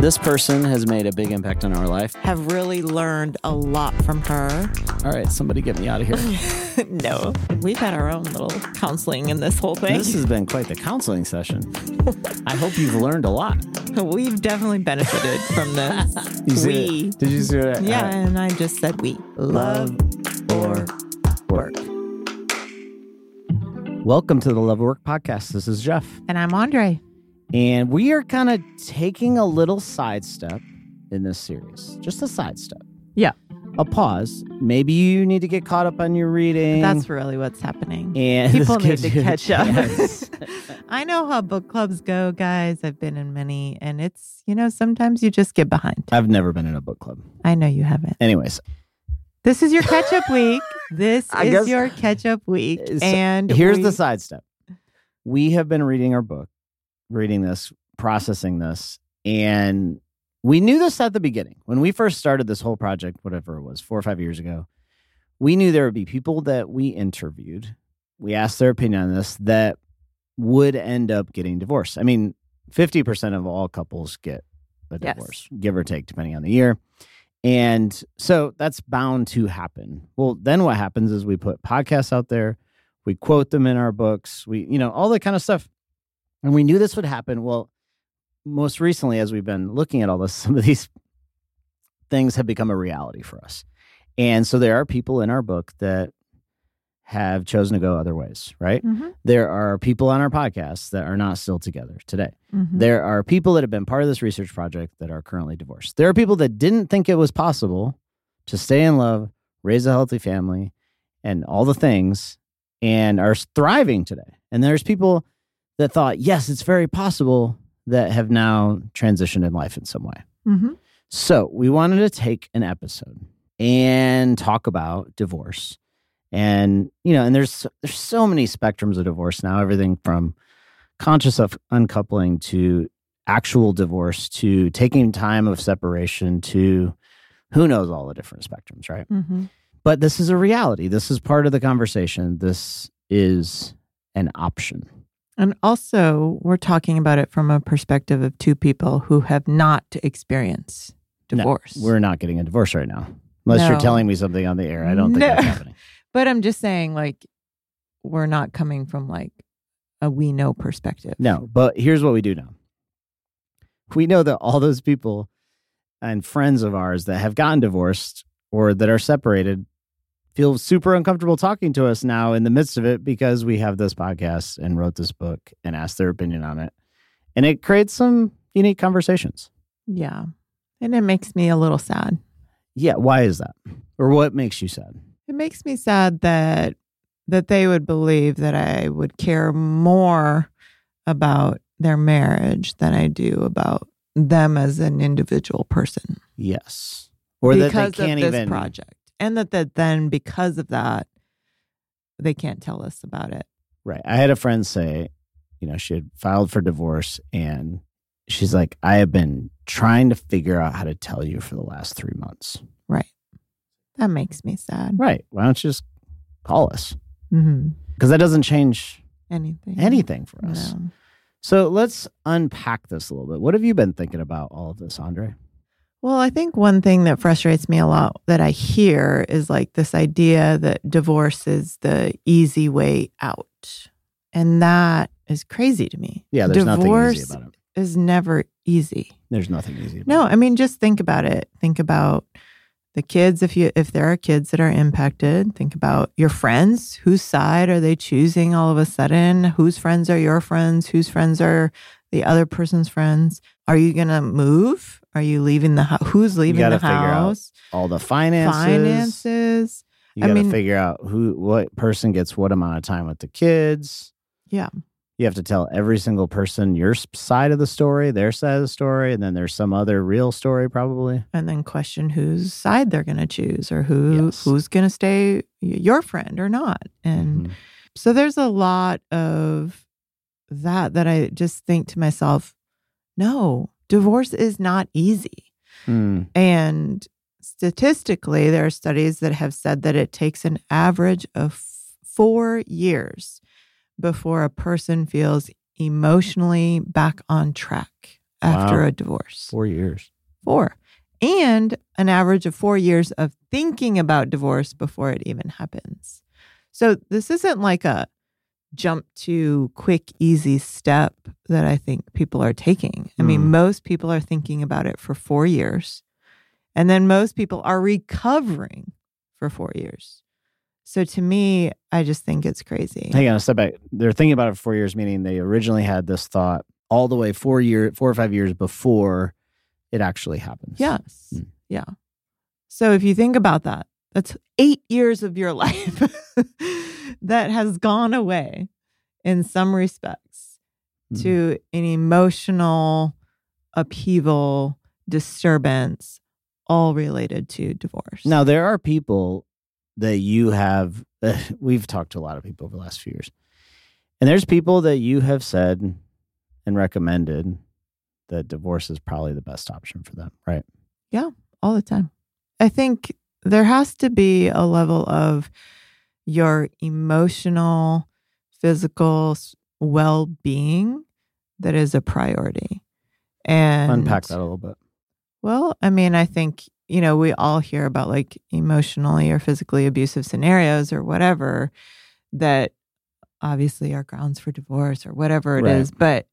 This person has made a big impact on our life. Have really learned a lot from her. All right, somebody get me out of here. no, we've had our own little counseling in this whole thing. This has been quite the counseling session. I hope you've learned a lot. We've definitely benefited from this. You see we. it? Did you see what? I- Yeah, and I just said we. Love or work. Welcome to the Love Work Podcast. This is Jeff. And I'm Andre. And we are kind of taking a little sidestep in this series. Just a sidestep. Yeah. A pause. Maybe you need to get caught up on your reading. That's really what's happening. and People need to catch up. I know how book clubs go, guys. I've been in many, and it's, you know, sometimes you just get behind. I've never been in a book club. I know you haven't. Anyways, This is your catch up week. This I is guess- your catch up week. So And here's we- the sidestep. We have been reading our book, reading this, processing this, and we knew this at the beginning. When we first started this whole project, whatever it was, four or five years ago, we knew there would be people that we interviewed. We asked their opinion on this that would end up getting divorced. I mean, 50% of all couples get a Yes. divorce, give or take, depending on the year. And so that's bound to happen. Well, then what happens is we put podcasts out there, we quote them in our books, we, you know, all that kind of stuff. And we knew this would happen. Well, most recently, as we've been looking at all this, some of these things have become a reality for us. And so there are people in our book that have chosen to go other ways, right? Mhm, There are people on our podcast that are not still together today. mhm. There are people that have been part of this research project that are currently divorced. There are people that didn't think it was possible to stay in love, raise a healthy family, and all the things, and are thriving today. And there's people that thought, yes, it's very possible, that have now transitioned in life in some way. Mhm. So we wanted to take an episode and talk about divorce. And, you know, and there's there's so many spectrums of divorce now, everything from conscious of uncoupling to actual divorce to taking time of separation to who knows all the different spectrums, right? Mhm. But this is a reality. This is part of the conversation. This is an option. And also, we're talking about it from a perspective of two people who have not experienced No, divorce. we're not getting a divorce right now. Unless you're telling me something on the air. I don't think No. that's happening. but I'm just saying, like, we're not coming from like a we know perspective. No, but here's what we do know. We know that all those people and friends of ours that have gotten divorced or that are separated feel super uncomfortable talking to us now in the midst of it because we have this podcast and wrote this book and asked their opinion on it. And it creates some unique conversations. Yeah. And it makes me a little sad. Yeah, why is that? Or what makes you sad? It makes me sad that that they would believe that I would care more about their marriage than I do about them as an individual person. Yes. Or because that they can't of this even project. And that, that then because of that, they can't tell us about it. Right. I had a friend say, you know, she had filed for divorce and she's like, I have been trying to figure out how to tell you for the last three months. Right. That makes me sad. Right. Why don't you just call us? Mm-hmm. Because that doesn't change Anything. anything for us. No. So let's unpack this a little bit. What have you been thinking about all of this, Andre? Well, I think one thing that frustrates me a lot that I hear is like this idea that divorce is the easy way out. And that is crazy to me. Yeah, there's nothing divorce easy about it. is never easy. There's nothing easy about No, it. I mean just think about it. Think about the kids if you if there are kids that are impacted, think about your friends. Whose side are they choosing all of a sudden? Whose friends are your friends? Whose friends are the other person's friends? Are you going to move? Are you leaving the house? Who's leaving the house? All the finances. Finances. You got to mean- figure out who, what person gets what amount of time with the kids. Yeah. you have to tell every single person your side of the story, their side of the story, and then there's some other real story probably. And then question whose side they're going to choose or who Yes. who's going to stay your friend or not. And Mhm. So there's a lot of that that I just think to myself, no, divorce is not easy. Hmm. And statistically, there are studies that have said that it takes an average of four years before a person feels emotionally back on track after Wow. a divorce. Four years. Four. And an average of four years of thinking about divorce before it even happens. So this isn't like a jump to quick, easy step that I think people are taking. I mean, Mm. most people are thinking about it for four years. And then most people are recovering for four years. So to me, I just think it's crazy. Hang on a step back. They're thinking about it for four years, meaning they originally had this thought all the way four year, four or five years before it actually happens. Yes. Mm. Yeah. So if you think about that, that's eight years of your life that has gone away in some respects Mhm. to an emotional upheaval, disturbance, all related to divorce. Now there are people that you have. we've talked to a lot of people over the last few years, and there's people that you have said and recommended that divorce is probably the best option for them, right? Yeah, all the time. I think there has to be a level of your emotional, physical well being that is a priority. And Unpack that a little bit. Well, I mean, I think, you know, we all hear about like emotionally or physically abusive scenarios or whatever that obviously are grounds for divorce or whatever it is. Right. But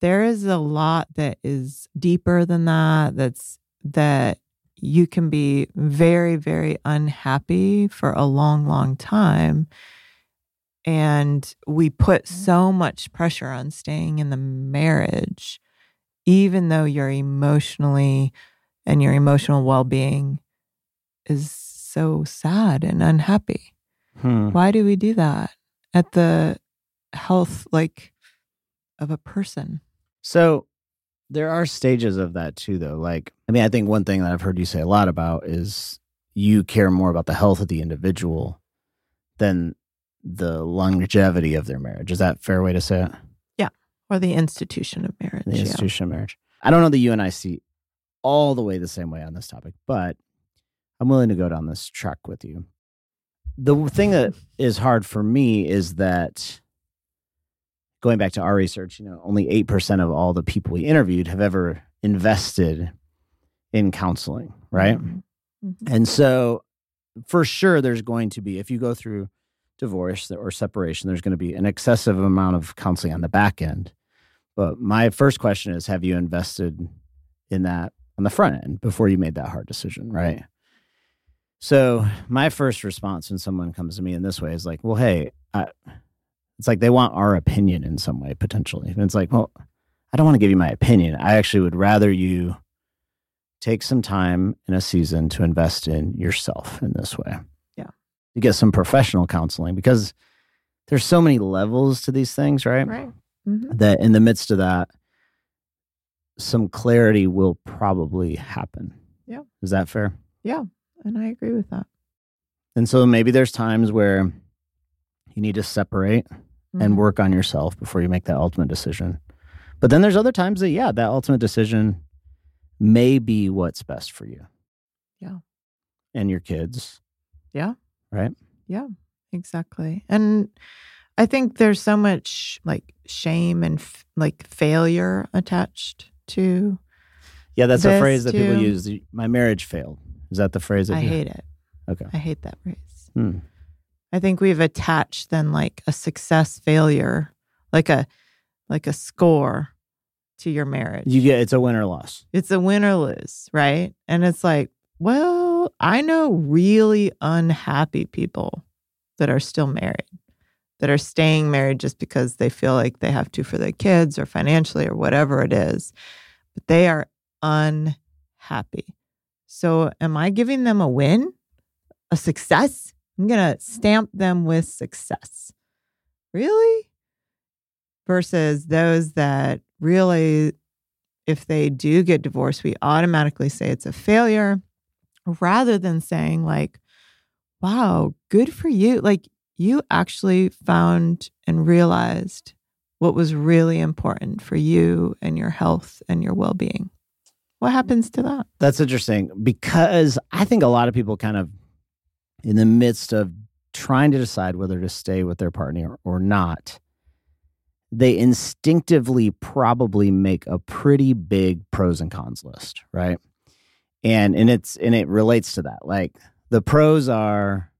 there is a lot that is deeper than that. That's that you can be very, very unhappy for a long, long time. And we put so much pressure on staying in the marriage, even though you're emotionally and your emotional well being is so sad and unhappy. Hmm. Why do we do that at the health, like, of a person? So there are stages of that too, though. Like, I mean, I think one thing that I've heard you say a lot about is you care more about the health of the individual than the longevity of their marriage. Is that a fair way to say it? Yeah. Or the institution of marriage. The yeah. institution of marriage. I don't know that you and I see all the way the same way on this topic, but I'm willing to go down this track with you. The thing that is hard for me is that going back to our research, you know, only 8% of all the people we interviewed have ever invested in counseling, right? Mhm. Mhm. And so, for sure, there's going to be, if you go through divorce or separation, there's going to be an excessive amount of counseling on the back end. But my first question is Have you invested in that on the front end before you made that hard decision, right? So, my first response when someone comes to me in this way is like, Well, hey, I, it's like they want our opinion in some way, potentially. And it's like, Well, I don't want to give you my opinion. I actually would rather you take some time in a season to invest in yourself in this way. Yeah. To get some professional counseling because there's so many levels to these things, right? Right. Mhm. That in the midst of that, some clarity will probably happen. Yeah. Is that fair? Yeah. And I agree with that. And so maybe there's times where you need to separate and Mhm. work on yourself before you make that ultimate decision. But then there's other times that, yeah, that ultimate decision may be what's best for you. Yeah. And your kids. Yeah. Right. Yeah, exactly. And I think there's so much like shame and f- like failure attached to Yeah, that's a phrase that people use. My marriage failed. Is that the phrase that I you hate it. Okay. I hate that phrase. Hmm. I think we've attached then like a success failure, like a like a score to your marriage. You get it's a win or loss. it's a win or lose, right? And it's like, well, I know really unhappy people that are still married, that are staying married just because they feel like they have to for their kids or financially or whatever it is, but they are unhappy. So, am I giving them a win, a success? I'm going to stamp them with success. Really? Versus those that really if they do get divorced, we automatically say it's a failure rather than saying, like, wow, good for you. Like, you actually found and realized what was really important for you and your health and your well being. What happens to that? That's interesting because I think a lot of people kind of in the midst of trying to decide whether to stay with their partner or not, they instinctively probably make a pretty big pros and cons list, right? And and it's and it relates to that. Like the pros are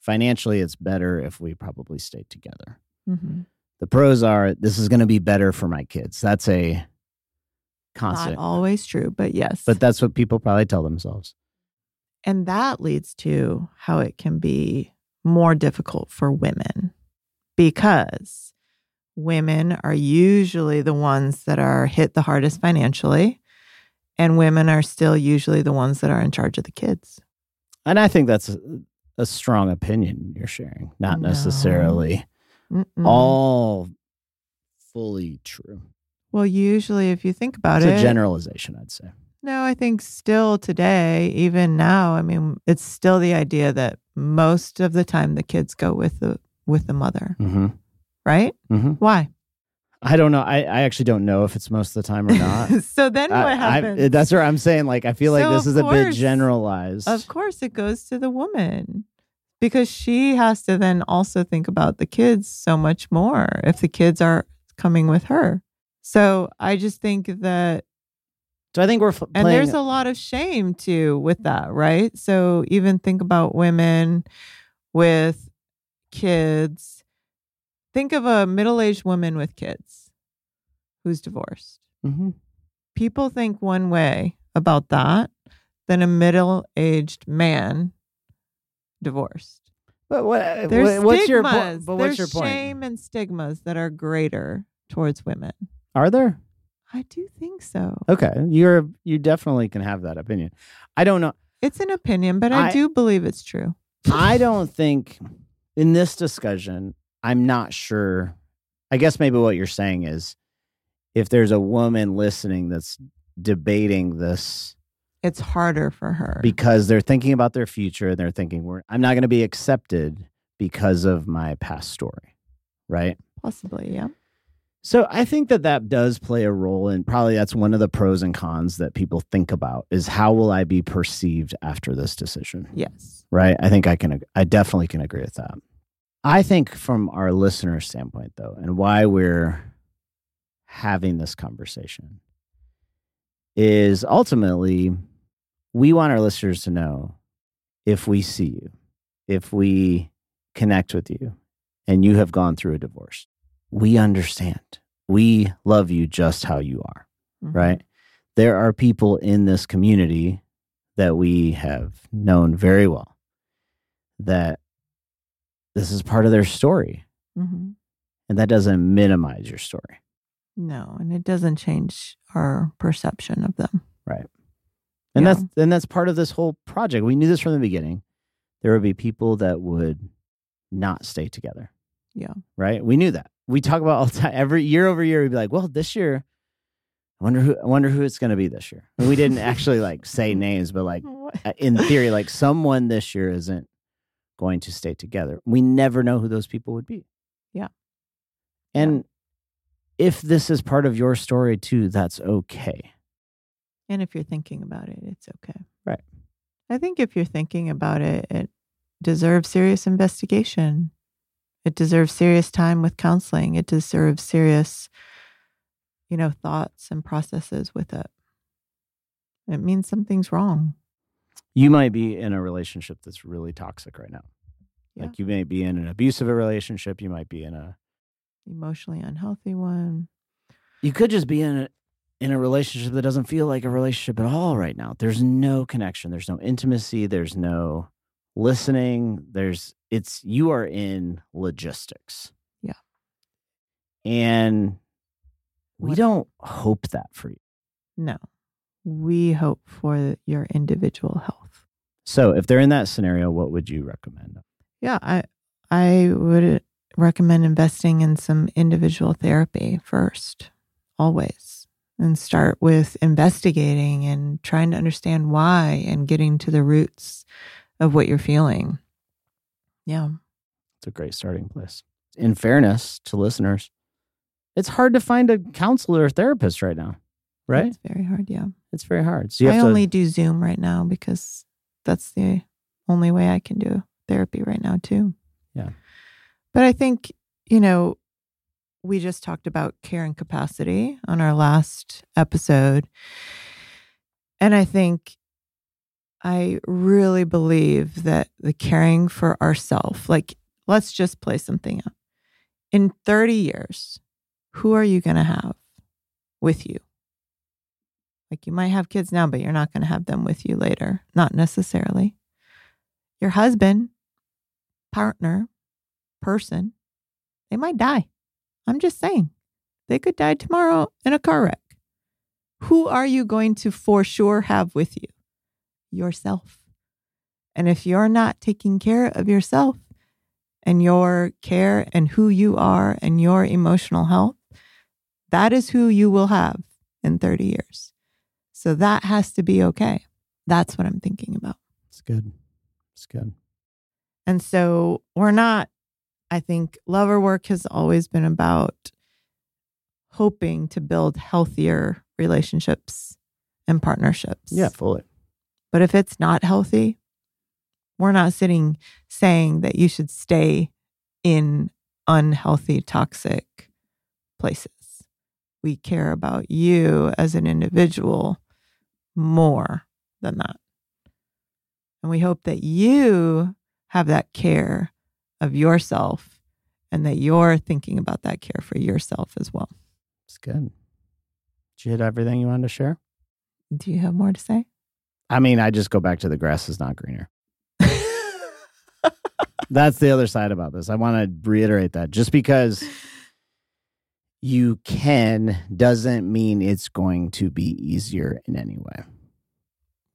financially it's better if we probably stay together. Mm-hmm. The pros are this is going to be better for my kids. That's a constant. Not always true, but yes. But that's what people probably tell themselves. And that leads to how it can be more difficult for women because women are usually the ones that are hit the hardest financially, and women are still usually the ones that are in charge of the kids. And I think that's a, a strong opinion you're sharing, not No. necessarily Mm-mm. all fully true. well, usually, if you think about It's it, a generalization, I'd say. No, I think still today, even now, I mean, it's still the idea that most of the time the kids go with the with the mother, Mm-hmm. right? Mm-hmm. Why? I don't know. I, I actually don't know if it's most of the time or not. so then what I- I- happens? that's where I'm saying, like, I feel like this is a bit generalized. of course, it goes to the woman because she has to then also think about the kids so much more if the kids are coming with her. So I just think that so I think we're f- and there's a lot of shame too with that right so even think about women with kids think of a middle-aged woman with kids who's divorced Mhm. people think one way about that than a middle-aged man divorced But what, there's what- what's your stigmas point? But what's there's your point? shame and stigmas that are greater towards women Are there? I do think so Okay, you're you definitely can have that opinion. I don't know. it's an opinion but i I- do believe it's true I don't think in this discussion, I'm not sure. I guess maybe what you're saying is if there's a woman listening that's debating this it's harder for her. because they're thinking about their future and they're thinking we're I'm not going to be accepted because of my past story, right? Possibly, yeah. So I think that that does play a role and probably that's one of the pros and cons that people think about is how will I be perceived after this decision? Yes. right? I think I can, I definitely can agree with that. I think from our listener standpoint, though, and why we're having this conversation is ultimately we want our listeners to know if we see you, if we connect with you, and you have gone through a divorce, we understand. We love you just how you are Mhm. right? There are people in this community that we have known very well that this is part of their story. Mhm. And that doesn't minimize your story. No, and it doesn't change our perception of them. Right. And Yeah. that's and that's part of this whole project. We knew this from the beginning. There would be people that would not stay together. Yeah. Right? We knew that. We talk about all the time. Every year over year, we'd be like, well, this year, I wonder who I wonder who it's gonna be this year. And we didn't actually like say names, but like uh, in theory, like someone this year isn't going to stay together. We never know who those people would be. Yeah. And if this is part of your story too, that's okay. And if you're thinking about it, it's okay. Right. I think if you're thinking about it, it deserves serious investigation. It deserves serious time with counseling. It deserves serious, you know, thoughts and processes with it. It means something's wrong. You might be in a relationship that's really toxic right now. Yeah. Like you may be in an abusive relationship. You might be in a Emotionally unhealthy one. you could just be in a in a relationship that doesn't feel like a relationship at all right now. There's no connection. There's no intimacy. There's no listening. There's it's you are in logistics. Yeah. And we What- don't hope that for you. No. We hope for your individual health. So if they're in that scenario, what would you recommend? Yeah, I I would recommend investing in some individual therapy first, always. And start with investigating and trying to understand why and getting to the roots of what you're feeling. Yeah. It's a great starting place. In fairness to listeners, it's hard to find a counselor or therapist right now, right? It's very hard, yeah. It's very hard. So I to only do Zoom right now because that's the only way I can do therapy right now too. Yeah. But I think, you know, we just talked about care and capacity on our last episode. And I think I really believe that the caring for ourself, like let's just play something out. In 30 years, who are you going to have with you? Like you might have kids now, but you're not going to have them with you later. Not necessarily. Your husband, partner, person, they might die. I'm just saying, they could die tomorrow in a car wreck. Who are you going to for sure have with you? Yourself. And if you're not taking care of yourself and your care and who you are and your emotional health, that is who you will have in 30 years. So that has to be okay. That's what I'm thinking about. It's good. It's good. And so we're not, I think, Love or Work has always been about hoping to build healthier relationships and partnerships. Yeah, fully. But if it's not healthy, we're not sitting saying that you should stay in unhealthy, toxic places. We care about you as an individual more than that. And we hope that you have that care of yourself and that you're thinking about that care for yourself as well. It's good. Did you hit everything you wanted to share? Do you have more to say? I mean, I just go back to the grass is not greener. That's the other side about this. I want to reiterate that just because you can doesn't mean it's going to be easier in any way.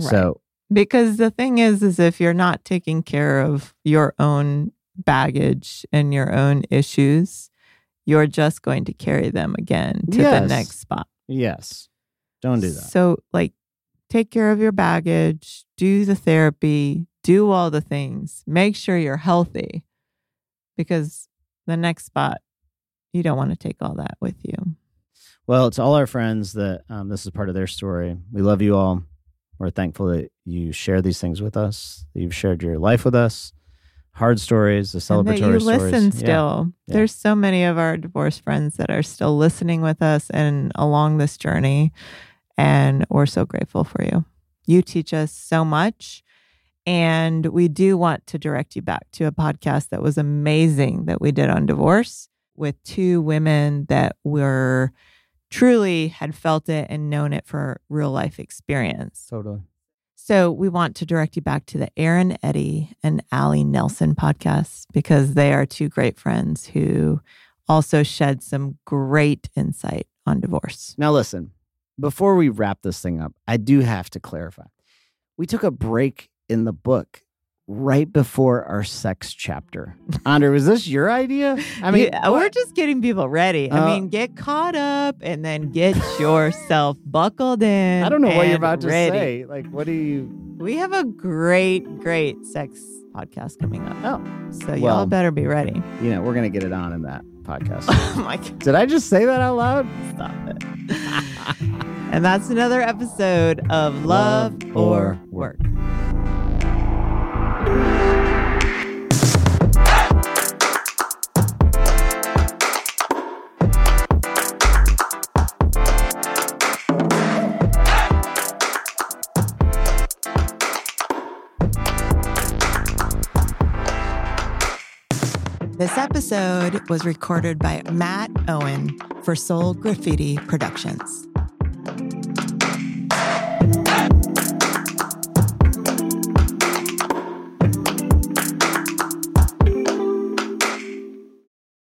Right. So, Because the thing is, is if you're not taking care of your own baggage and your own issues, you're just going to carry them again to the next spot. yes, don't do that. So, like, take care of your baggage, do the therapy, do all the things, make sure you're healthy because the next spot, you don't want to take all that with you. Well, to all our friends that um, this is part of their story, we love you all. We're thankful that you share these things with us, that you've shared your life with us, hard stories, the and that celebratory you stories. listen still. Yeah. There's so many of our divorce friends that are still listening with us and along this journey. And we're so grateful for you. You teach us so much. And we do want to direct you back to a podcast that was amazing that we did on divorce with two women that were truly had felt it and known it for real life experience. Totally. So we want to direct you back to the Aaron Eddy and Allie Nelson podcast because they are two great friends who also shed some great insight on divorce. Now, listen, before we wrap this thing up, I do have to clarify. We took a break in the book right before our sex chapter. Andre, was this your idea? I mean, Yeah, we're just getting people ready. I Uh, mean, get caught up and then get yourself buckled in. I don't know what you're about to ready. say. Like, what do you? We have a great, great sex podcast coming up. Oh, So well- y'all better be ready. you know, we're gonna get it on in that podcast. oh my God. Did I just say that out loud? Stop it. and that's another episode of Love, Love or or Work. This episode was recorded by Matt Owen for Soul Graffiti Productions.